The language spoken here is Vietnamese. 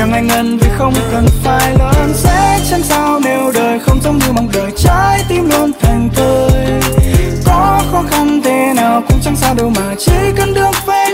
chẳng ai ngần vì không cần phải lớn. Sẽ chẳng sao nếu đời không giống như mong đợi. Trái tim luôn thành thơi có khó khăn thế nào cũng chẳng sao đâu mà. Chỉ cần được về